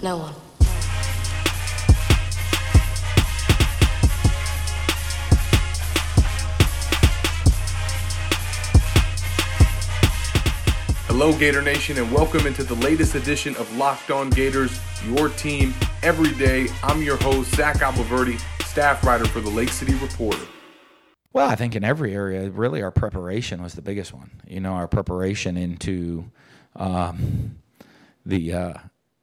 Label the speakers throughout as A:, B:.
A: No one.
B: Hello, Gator Nation, and welcome into the latest edition of Locked On Gators, your team every day. I'm your host, Zach Abolverdi, staff writer for the Lake City Reporter.
C: Well, I think in every area, really, our preparation was the biggest one. You know, our preparation into um, the uh,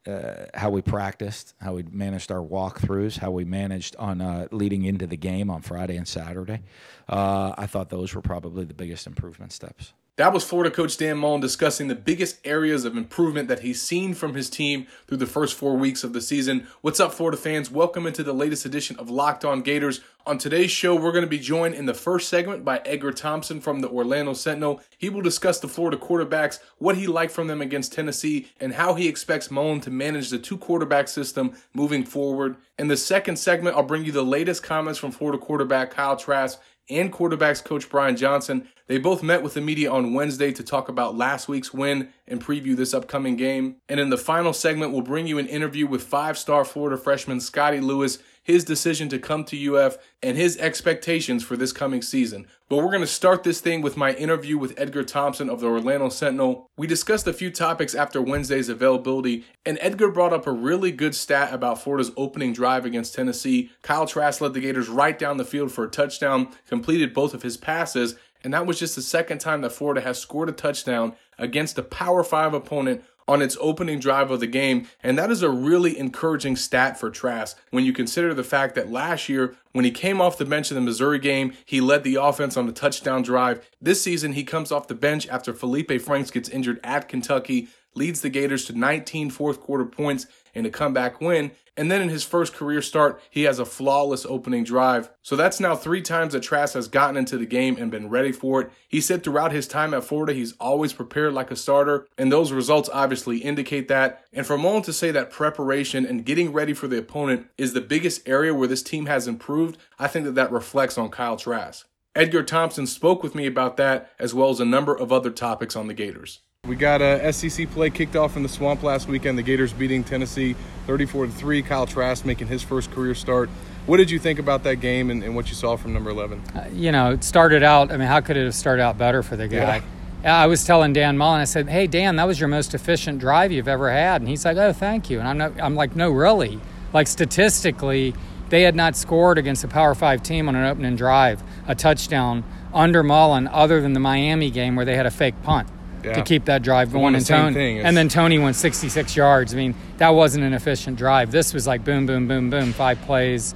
C: uh, how we practiced, how we managed our walkthroughs, how we managed on uh, leading into the game on Friday and Saturday. Uh, I thought those were probably the biggest improvement steps.
B: That was Florida coach Dan Mullen discussing the biggest areas of improvement that he's seen from his team through the first four weeks of the season. What's up, Florida fans? Welcome into the latest edition of Locked On Gators. On today's show, we're going to be joined in the first segment by Edgar Thompson from the Orlando Sentinel. He will discuss the Florida quarterbacks, what he liked from them against Tennessee, and how he expects Mullen to manage the two quarterback system moving forward. In the second segment, I'll bring you the latest comments from Florida quarterback Kyle Trask and quarterbacks coach Brian Johnson. They both met with the media on Wednesday to talk about last week's win and preview this upcoming game. And in the final segment, we'll bring you an interview with five star Florida freshman Scottie Lewis his decision to come to UF, and his expectations for this coming season. But we're going to start this thing with my interview with Edgar Thompson of the Orlando Sentinel. We discussed a few topics after Wednesday's availability, and Edgar brought up a really good stat about Florida's opening drive against Tennessee. Kyle Trask led the Gators right down the field for a touchdown, completed both of his passes, and that was just the second time that Florida has scored a touchdown against a Power 5 opponent on its opening drive of the game. And that is a really encouraging stat for Trask when you consider the fact that last year, when he came off the bench in the Missouri game, he led the offense on the touchdown drive. This season, he comes off the bench after Felipe Franks gets injured at Kentucky, leads the Gators to 19 fourth quarter points in a comeback win. And then in his first career start, he has a flawless opening drive. So that's now three times that Trask has gotten into the game and been ready for it. He said throughout his time at Florida, he's always prepared like a starter, and those results obviously indicate that. And for Mullen to say that preparation and getting ready for the opponent is the biggest area where this team has improved, I think that that reflects on Kyle Trask. Edgar Thompson spoke with me about that, as well as a number of other topics on the Gators. We got a SEC play kicked off in the swamp last weekend. The Gators beating Tennessee 34 to 3. Kyle Trask making his first career start. What did you think about that game and, and what you saw from number 11?
D: Uh, you know, it started out, I mean, how could it have started out better for the guy? Yeah. I was telling Dan Mullen, I said, "Hey Dan, that was your most efficient drive you've ever had," and he's like, "Oh, thank you." And I'm not, I'm like, "No, really? Like statistically, they had not scored against a Power Five team on an opening drive, a touchdown under Mullen, other than the Miami game where they had a fake punt yeah. to keep that drive going.
B: And, Tony,
D: and then Tony went 66 yards. I mean, that wasn't an efficient drive. This was like boom, boom, boom, boom, five plays,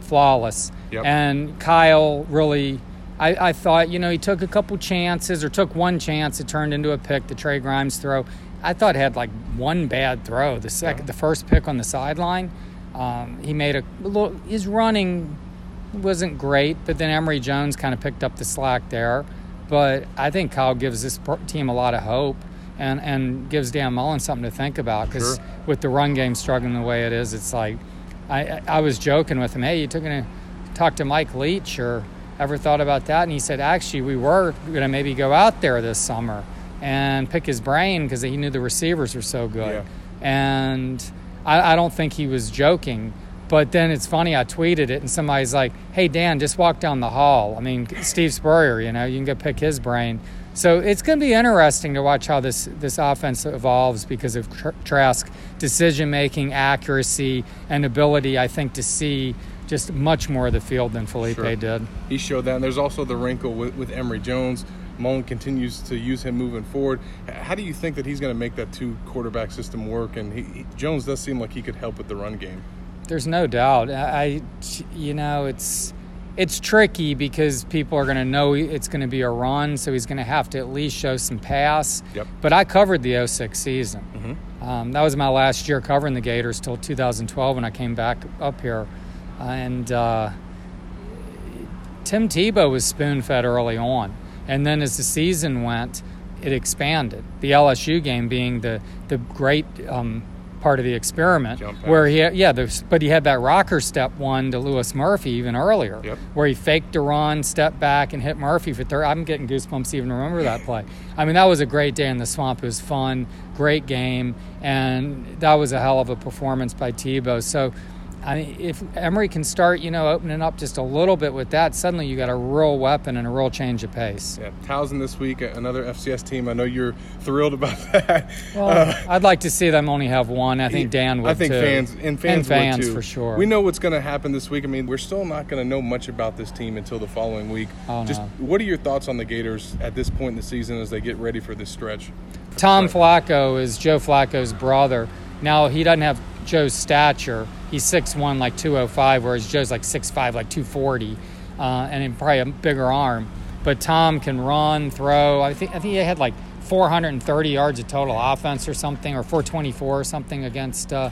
D: flawless. Yep. And Kyle really, I, I thought, you know, he took a couple chances or took one chance. It turned into a pick, the Trey Grimes throw. I thought had like one bad throw. The second, yeah. the first pick on the sideline, um, he made a little. His running wasn't great, but then Emory Jones kind of picked up the slack there. But I think Kyle gives this team a lot of hope and, and gives Dan Mullen something to think about because sure. with the run game struggling the way it is, it's like I, I was joking with him, hey, you took to talk to Mike Leach or ever thought about that? And he said, actually, we were going to maybe go out there this summer and pick his brain because he knew the receivers were so good. Yeah. And I, I don't think he was joking. But then it's funny, I tweeted it, and somebody's like, hey, Dan, just walk down the hall. I mean, Steve Spurrier, you know, you can go pick his brain. So it's going to be interesting to watch how this, this offense evolves because of Trask decision making, accuracy, and ability, I think, to see just much more of the field than Felipe sure. did.
B: He showed that. And there's also the wrinkle with, with Emory Jones. Mullen continues to use him moving forward. How do you think that he's going to make that two quarterback system work? And he, he, Jones does seem like he could help with the run game.
D: There's no doubt. I, you know, it's it's tricky because people are going to know it's going to be a run, so he's going to have to at least show some pass.
B: Yep.
D: But I covered the 06 season. Mm-hmm. Um, that was my last year covering the Gators till 2012 when I came back up here, uh, and uh, Tim Tebow was spoon fed early on, and then as the season went, it expanded. The LSU game being the the great. Um, part of the experiment where he had, yeah but he had that rocker step one to Louis Murphy even earlier
B: yep.
D: where he faked a stepped back and hit Murphy for third. I'm getting goosebumps even remember that play. I mean that was a great day in the swamp. It was fun great game and that was a hell of a performance by Tebow. So I mean, if Emory can start, you know, opening up just a little bit with that, suddenly you got a real weapon and a real change of pace.
B: Yeah, Towson this week, another FCS team. I know you're thrilled about that.
D: Well, uh, I'd like to see them only have one. I think Dan would.
B: I think
D: too.
B: fans and fans, and
D: fans for sure.
B: We know what's going to happen this week. I mean, we're still not going to know much about this team until the following week.
D: Oh,
B: just
D: no.
B: what are your thoughts on the Gators at this point in the season as they get ready for this stretch?
D: Tom Flacco is Joe Flacco's brother. Now he doesn't have Joe's stature. He's 6'1", like 205, whereas Joe's like 6'5", like 240, uh, and probably a bigger arm. But Tom can run, throw. I think I think he had like 430 yards of total offense or something, or 424 or something against uh,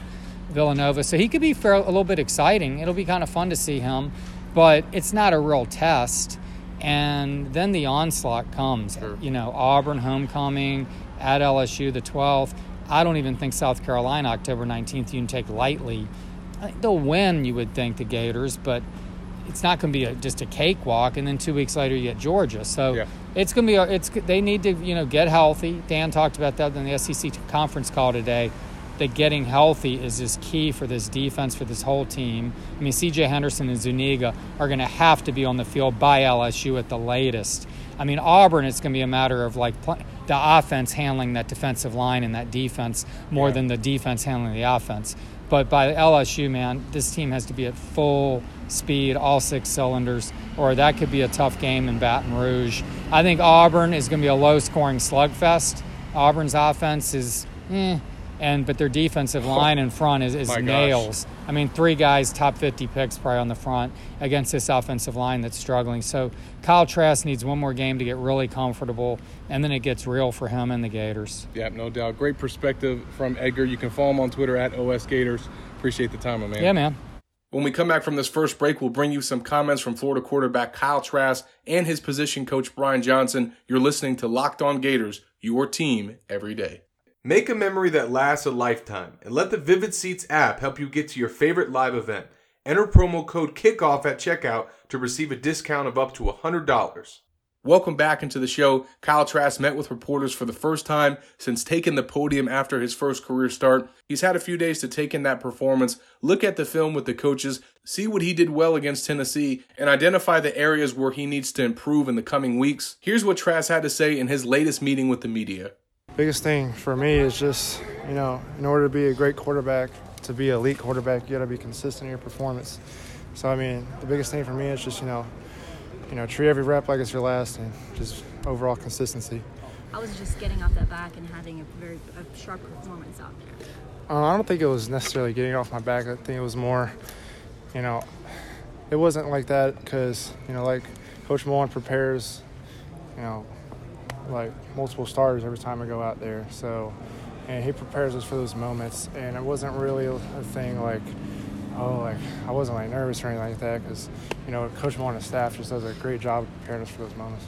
D: Villanova. So he could be fair, a little bit exciting. It'll be kind of fun to see him, but it's not a real test. And then the onslaught comes.
B: Sure.
D: You know, Auburn homecoming at LSU the 12th. I don't even think South Carolina October 19th you can take lightly. They'll win, you would think, the Gators, but it's not going to be a, just a cakewalk. And then two weeks later, you get Georgia. So
B: yeah.
D: it's going to be. A, it's they need to you know get healthy. Dan talked about that in the SEC conference call today. That getting healthy is just key for this defense for this whole team. I mean, C.J. Henderson and Zuniga are going to have to be on the field by LSU at the latest. I mean, Auburn, it's going to be a matter of like the offense handling that defensive line and that defense more
B: yeah.
D: than the defense handling the offense. But by LSU, man, this team has to be at full speed, all six cylinders, or that could be a tough game in Baton Rouge. I think Auburn is going to be a low scoring slugfest. Auburn's offense is, eh, and but their defensive oh line in front is, is nails.
B: Gosh.
D: I mean, three guys, top 50 picks probably on the front against this offensive line that's struggling. So Kyle Trask needs one more game to get really comfortable, and then it gets real for him and the Gators.
B: Yeah, no doubt. Great perspective from Edgar. You can follow him on Twitter at OS Gators. Appreciate the time, my man.
D: Yeah, man.
B: When we come back from this first break, we'll bring you some comments from Florida quarterback Kyle Trask and his position coach Brian Johnson. You're listening to Locked On Gators, your team every day. Make a memory that lasts a lifetime and let the Vivid Seats app help you get to your favorite live event. Enter promo code KICKOFF at checkout to receive a discount of up to $100. Welcome back into the show. Kyle Trask met with reporters for the first time since taking the podium after his first career start. He's had a few days to take in that performance, look at the film with the coaches, see what he did well against Tennessee, and identify the areas where he needs to improve in the coming weeks. Here's what Trask had to say in his latest meeting with the media.
A: Biggest thing for me is just, you know, in order to be a great quarterback, to be an elite quarterback, you got to be consistent in your performance. So, I mean, the biggest thing for me is just, you know, you know, treat every rep like it's your last, and just overall consistency.
E: I was just getting off that back and having a very a sharp performance out there.
A: Uh, I don't think it was necessarily getting off my back. I think it was more, you know, it wasn't like that because you know, like Coach Mullen prepares, you know, like multiple starters every time I go out there. So, and he prepares us for those moments. And it wasn't really a thing like oh, like I wasn't like nervous or anything like that because you know Coach Moore and his staff just does a great job preparing us for those moments.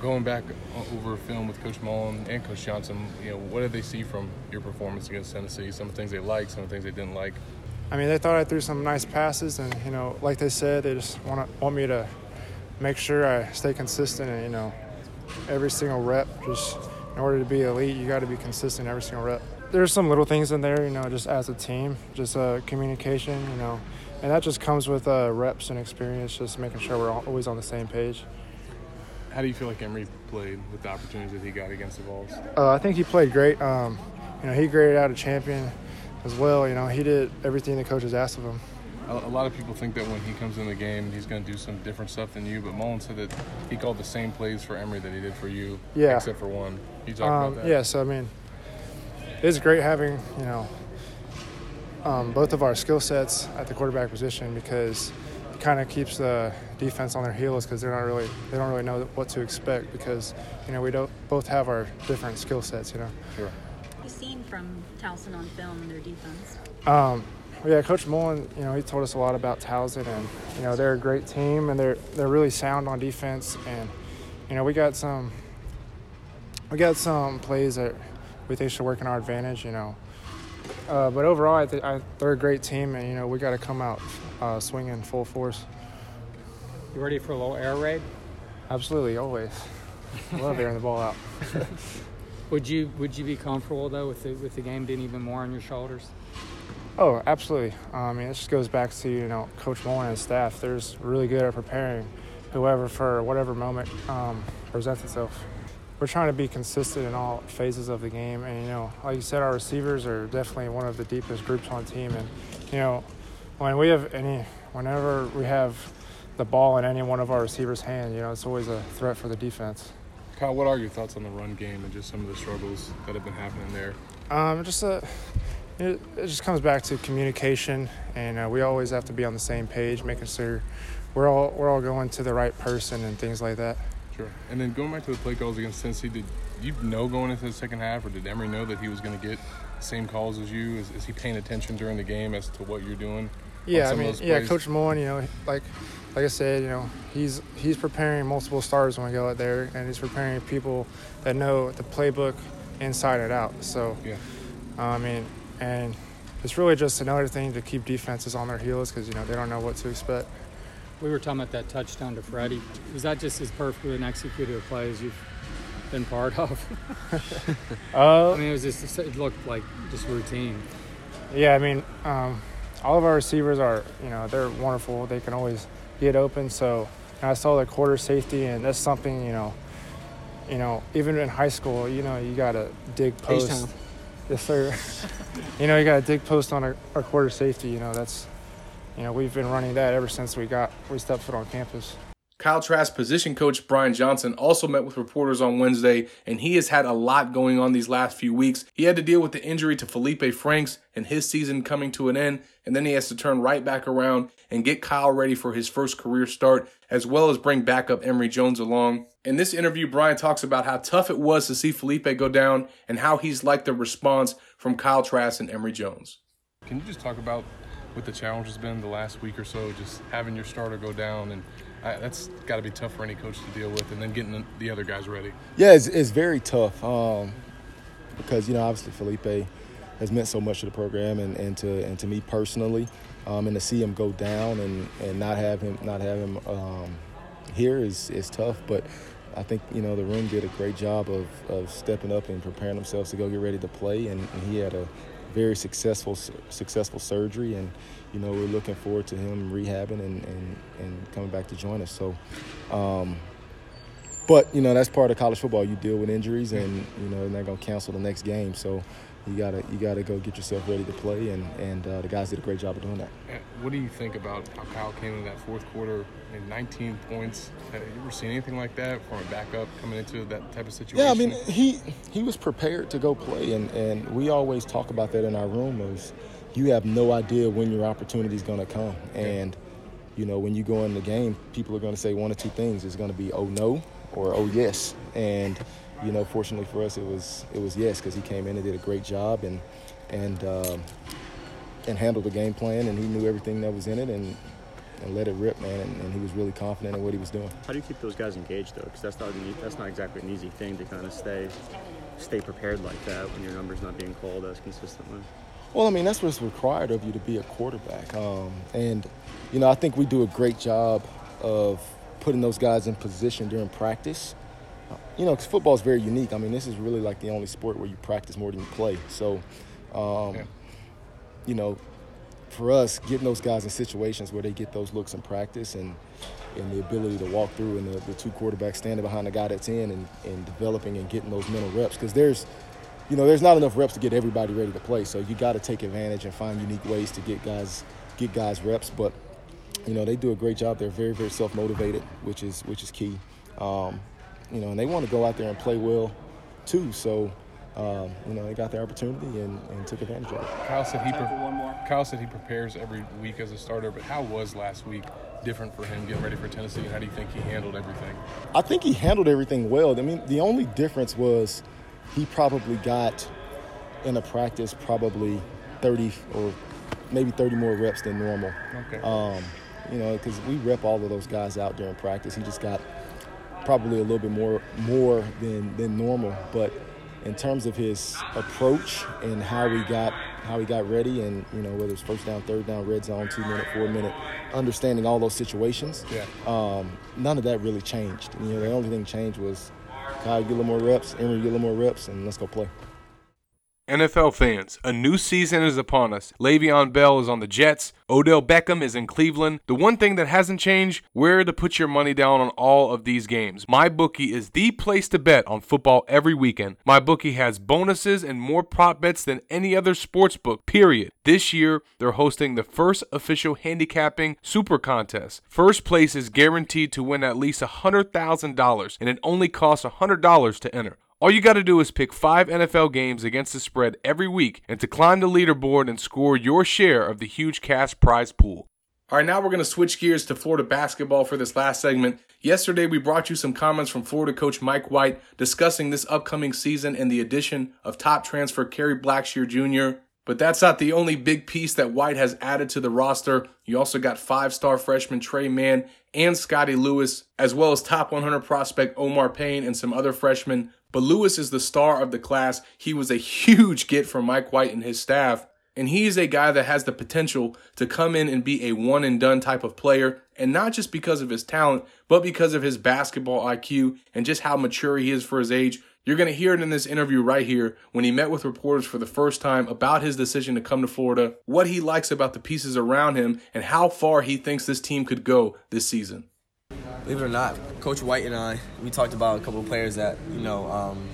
B: Going back uh, over film with Coach Mullen and Coach Johnson, you know, what did they see from your performance against Tennessee? Some of the things they liked, some of the things they didn't like.
A: I mean, they thought I threw some nice passes, and you know, like they said, they just want want me to make sure I stay consistent, and you know, every single rep. Just in order to be elite, you got to be consistent every single rep there's some little things in there, you know, just as a team, just uh, communication, you know, and that just comes with uh, reps and experience, just making sure we're always on the same page.
B: How do you feel like Emory played with the opportunities that he got against the Vols?
A: Uh, I think he played great. Um, you know, he graded out a champion as well. You know, he did everything the coaches asked of him.
B: A, a lot of people think that when he comes in the game, he's going to do some different stuff than you. But Mullen said that he called the same plays for Emory that he did for you,
A: yeah.
B: except for one. Can you talk
A: um,
B: about that?
A: Yeah. So I mean, it's great having you know um, both of our skill sets at the quarterback position because it kind of keeps the defense on their heels because they're not really they don't really know what to expect because you know we don't both have our different skill sets. You know.
B: Sure.
E: You've seen from Towson on film and their defense.
A: Um, yeah, Coach Mullen, you know, he told us a lot about Towson, and you know they're a great team, and they're they're really sound on defense, and you know we got some we got some plays that we think should work in our advantage. You know, Uh, but overall, I think I, they're a great team, and you know we got to come out uh, swinging full force.
D: You ready for a little air raid?
A: Absolutely, always. Love airing the ball out.
D: would you Would you be comfortable though with the, with the game being even more on your shoulders?
A: Oh, absolutely. I mean, it just goes back to you know Coach Mullen and staff. They're really good at preparing whoever for whatever moment um, presents itself. We're trying to be consistent in all phases of the game, and you know, like you said, our receivers are definitely one of the deepest groups on the team. And you know, when we have any, whenever we have the ball in any one of our receivers' hands, you know, it's always a threat for the defense.
B: Kyle, what are your thoughts on the run game and just some of the struggles that have been happening there?
A: Um, just a it, it just comes back to communication, and uh, we always have to be on the same page, making sure we're all we're all going to the right person and things like that.
B: Sure. And then going back to the play calls against Cincy, did you know going into the second half, or did Emory know that he was going to get the same calls as you? Is, is he paying attention during the game as to what you're doing?
A: Yeah, I mean, yeah, Coach Mullen, you know, like like I said, you know, he's he's preparing multiple stars when we go out there, and he's preparing people that know the playbook inside and out. So, yeah, uh, I mean, and it's really just another thing to keep defenses on their heels because you know they don't know what to expect.
D: We were talking about that touchdown to Freddie. Was that just as perfectly an executed a play as you've been part of? uh, I mean, it was just it looked like just routine.
A: Yeah, I mean, um, all of our receivers are you know they're wonderful. They can always get open. So I saw the quarter safety, and that's something you know. You know, even in high school, you know, you gotta dig post. Yes, sir. you know, you got to dig post on our, our quarter safety. You know, that's, you know, we've been running that ever since we got we stepped foot on campus.
B: Kyle Trask position coach Brian Johnson also met with reporters on Wednesday, and he has had a lot going on these last few weeks. He had to deal with the injury to Felipe Franks and his season coming to an end, and then he has to turn right back around and get Kyle ready for his first career start, as well as bring backup Emory Jones along. In this interview, Brian talks about how tough it was to see Felipe go down and how he's liked the response from Kyle Trask and Emory Jones. Can you just talk about what the challenge has been the last week or so, just having your starter go down and I, that's got to be tough for any coach to deal with, and then getting the other guys ready.
F: Yeah, it's, it's very tough um, because you know obviously Felipe has meant so much to the program and, and to and to me personally, um, and to see him go down and, and not have him not have him um, here is is tough. But I think you know the room did a great job of, of stepping up and preparing themselves to go get ready to play, and, and he had a very successful successful surgery, and you know we're looking forward to him rehabbing and, and, and coming back to join us. So, um, but you know that's part of college football. You deal with injuries, and you know they're not gonna cancel the next game. So you gotta you gotta go get yourself ready to play, and and uh, the guys did a great job of doing that.
B: What do you think about how Kyle came in that fourth quarter and 19 points? Have you ever seen anything like that from a backup coming into that type of situation?
F: Yeah, I mean he he was prepared to go play, and and we always talk about that in our room. Is you have no idea when your opportunity is going to come, and you know when you go in the game, people are going to say one or two things. It's going to be oh no or oh yes, and you know, fortunately for us, it was it was yes because he came in and did a great job and and um, and handled the game plan and he knew everything that was in it and and let it rip, man. And, and he was really confident in what he was doing.
G: How do you keep those guys engaged though? Because that's not that's not exactly an easy thing to kind of stay stay prepared like that when your number's not being called as consistently.
F: Well, I mean, that's what's required of you to be a quarterback. Um, and, you know, I think we do a great job of putting those guys in position during practice you know, because football is very unique. I mean, this is really like the only sport where you practice more than you play. So, um, yeah. you know, for us, getting those guys in situations where they get those looks in practice and and the ability to walk through and the, the two quarterbacks standing behind the guy that's in and, and developing and getting those mental reps because there's you know there's not enough reps to get everybody ready to play so you got to take advantage and find unique ways to get guys get guys reps but you know they do a great job they're very very self-motivated which is which is key um, you know, and they want to go out there and play well too. So, um, you know, they got the opportunity and, and took advantage of it.
B: Kyle said he pre- Kyle said he prepares every week as a starter, but how was last week different for him getting ready for Tennessee, and how do you think he handled everything?
F: I think he handled everything well. I mean, the only difference was he probably got in a practice probably 30 or maybe 30 more reps than normal.
B: Okay.
F: Um, you know, because we rep all of those guys out during practice. He just got probably a little bit more more than than normal. But in terms of his approach and how we got how he got ready, and you know whether it's first down, third down, red zone, two minute, four minute, understanding all those situations.
A: Yeah.
F: Um, none of that really changed. You know, the only thing changed was Kyle get a little more reps, Emory get a little more reps, and let's go play.
B: NFL fans, a new season is upon us. Le'Veon Bell is on the Jets. Odell Beckham is in Cleveland. The one thing that hasn't changed, where to put your money down on all of these games. MyBookie is the place to bet on football every weekend. MyBookie has bonuses and more prop bets than any other sports book, period. This year, they're hosting the first official handicapping super contest. First place is guaranteed to win at least $100,000, and it only costs $100 to enter. All you got to do is pick five NFL games against the spread every week and to climb the leaderboard and score your share of the huge cash prize pool. All right, now we're going to switch gears to Florida basketball for this last segment. Yesterday, we brought you some comments from Florida coach Mike White discussing this upcoming season and the addition of top transfer Kerry Blackshear Jr. But that's not the only big piece that White has added to the roster. You also got five star freshman Tre Mann and Scottie Lewis, as well as top 100 prospect Omar Payne and some other freshmen. But Lewis is the star of the class. He was a huge get for Mike White and his staff. And he is a guy that has the potential to come in and be a one and done type of player. And not just because of his talent, but because of his basketball IQ and just how mature he is for his age. You're going to hear it in this interview right here when he met with reporters for the first time about his decision to come to Florida, what he likes about the pieces around him, and how far he thinks this team could go this season.
H: Believe it or not, Coach White and I, we talked about a couple of players that, you know, um,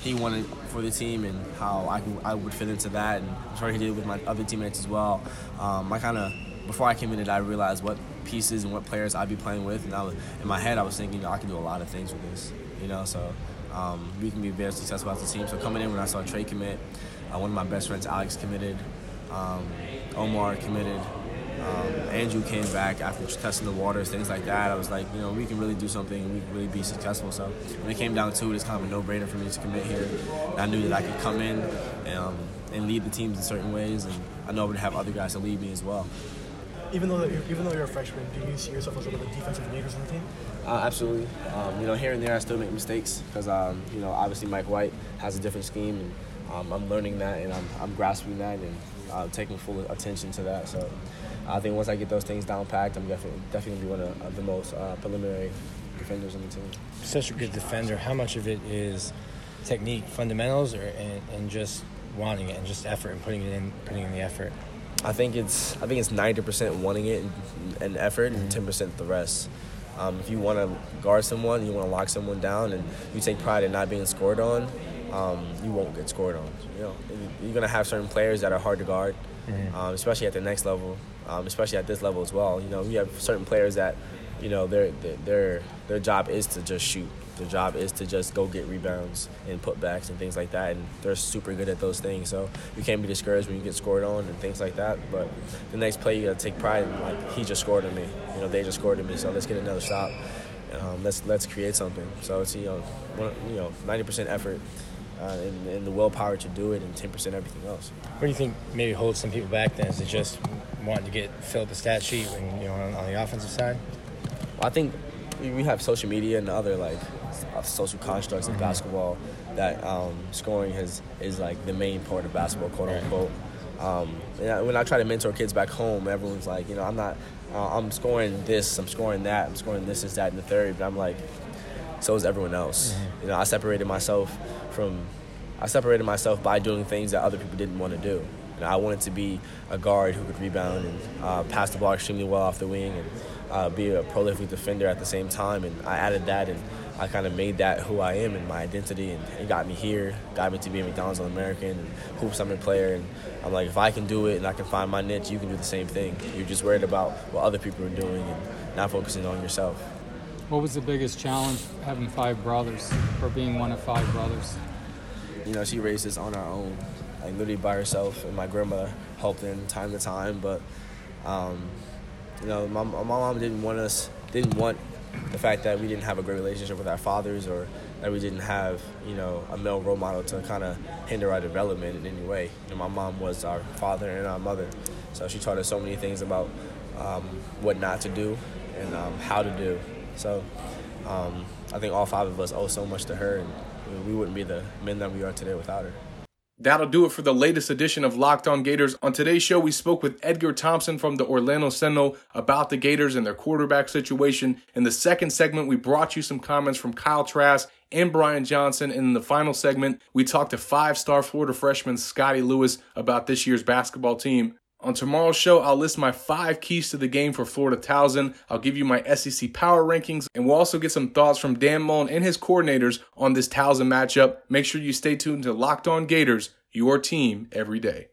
H: he wanted for the team and how I, I would fit into that. And I'm sure he did with my other teammates as well. Um, I kind of, before I committed, I realized what pieces and what players I'd be playing with. And I was, in my head, I was thinking, you know, I can do a lot of things with this, you know, so um, we can be very successful as a team. So coming in when I saw Tre commit, uh, one of my best friends, Alex, committed, um, Omar committed, um, Andrew came back after testing the waters, things like that. I was like, you know, we can really do something. And we can really be successful. So when it came down to it, it's kind of a no-brainer for me to commit here. And I knew that I could come in and, um, and lead the teams in certain ways, and I know I would have other guys to lead me as well.
I: Even though you're, even though you're a freshman, do you see yourself as one of the defensive leaders on the team?
H: Uh, absolutely. Um, you know, here and there, I still make mistakes because um, you know, obviously Mike White has a different scheme, and um, I'm learning that, and I'm, I'm grasping that, and uh, taking full attention to that. So I think once I get those things down packed, I'm definitely definitely one of the most uh, preliminary defenders on the team.
J: Such a good defender. How much of it is technique, fundamentals, or and, and just wanting it and just effort and putting it in, putting in the effort?
H: I think it's I think it's ninety percent wanting it and, and effort, and 10 percent the rest. Um, if you want to guard someone, you want to lock someone down, and you take pride in not being scored on, um, you won't get scored on. You know, you're gonna have certain players that are hard to guard, mm-hmm. um, especially at the next level um, especially at this level as well. You know, we have certain players that, you know, their their their job is to just shoot. Their job is to just go get rebounds and putbacks and things like that, and they're super good at those things. So you can't be discouraged when you get scored on and things like that. But the next play, you gotta take pride in like he just scored on me. You know, they just scored on me, so let's get another shot. Um, let's let's create something. So it's you know, one, you know, ninety percent effort. Uh, and, and, the willpower to do it, and 10% everything else.
J: What do you think maybe holds some people back then? Is it just wanting to get fill up the stat sheet when you know on, on the offensive side?
H: Well, I think we have social media and other like social constructs mm-hmm. basketball that um, scoring has is like the main part of basketball, quote unquote. Um, I, when I try to mentor kids back home, everyone's like, you know, I'm not, uh, I'm scoring this, I'm scoring that, I'm scoring this, is that, and the third. But I'm like, so is everyone else. Mm-hmm. You know, I separated myself from, I separated myself by doing things that other people didn't want to do. You know, I wanted to be a guard who could rebound and uh, pass the ball extremely well off the wing and uh, be a prolific defender at the same time. And I added that and I kind of made that who I am and my identity. And it got me here, got me to be a McDonald's All American and Hoop Summit player. And I'm like, if I can do it and I can find my niche, you can do the same thing. You're just worried about what other people are doing and not focusing on yourself.
D: What was the biggest challenge having five brothers or being one of five brothers?
H: You know, she raised us on our own like literally by herself, and my grandmother helped in time to time. But um, you know, my, my mom didn't want us, didn't want the fact that we didn't have a great relationship with our fathers, or that we didn't have you know a male role model to kind of hinder our development in any way. You know, my mom was our father and our mother, so she taught us so many things about um, what not to do and um, how to do. So um, I think all five of us owe so much to her, and we wouldn't be the men that we are today without her.
B: That'll do it for the latest edition of Locked On Gators. On today's show, we spoke with Edgar Thompson from the Orlando Sentinel about the Gators and their quarterback situation. In the second segment, we brought you some comments from Kyle Trask and Brian Johnson. And in the final segment, we talked to five star Florida freshman Scottie Lewis about this year's basketball team. On tomorrow's show, I'll list my five keys to the game for Florida Towson. I'll give you my SEC power rankings, and we'll also get some thoughts from Dan Mullen and his coordinators on this Towson matchup. Make sure you stay tuned to Locked On Gators, your team every day.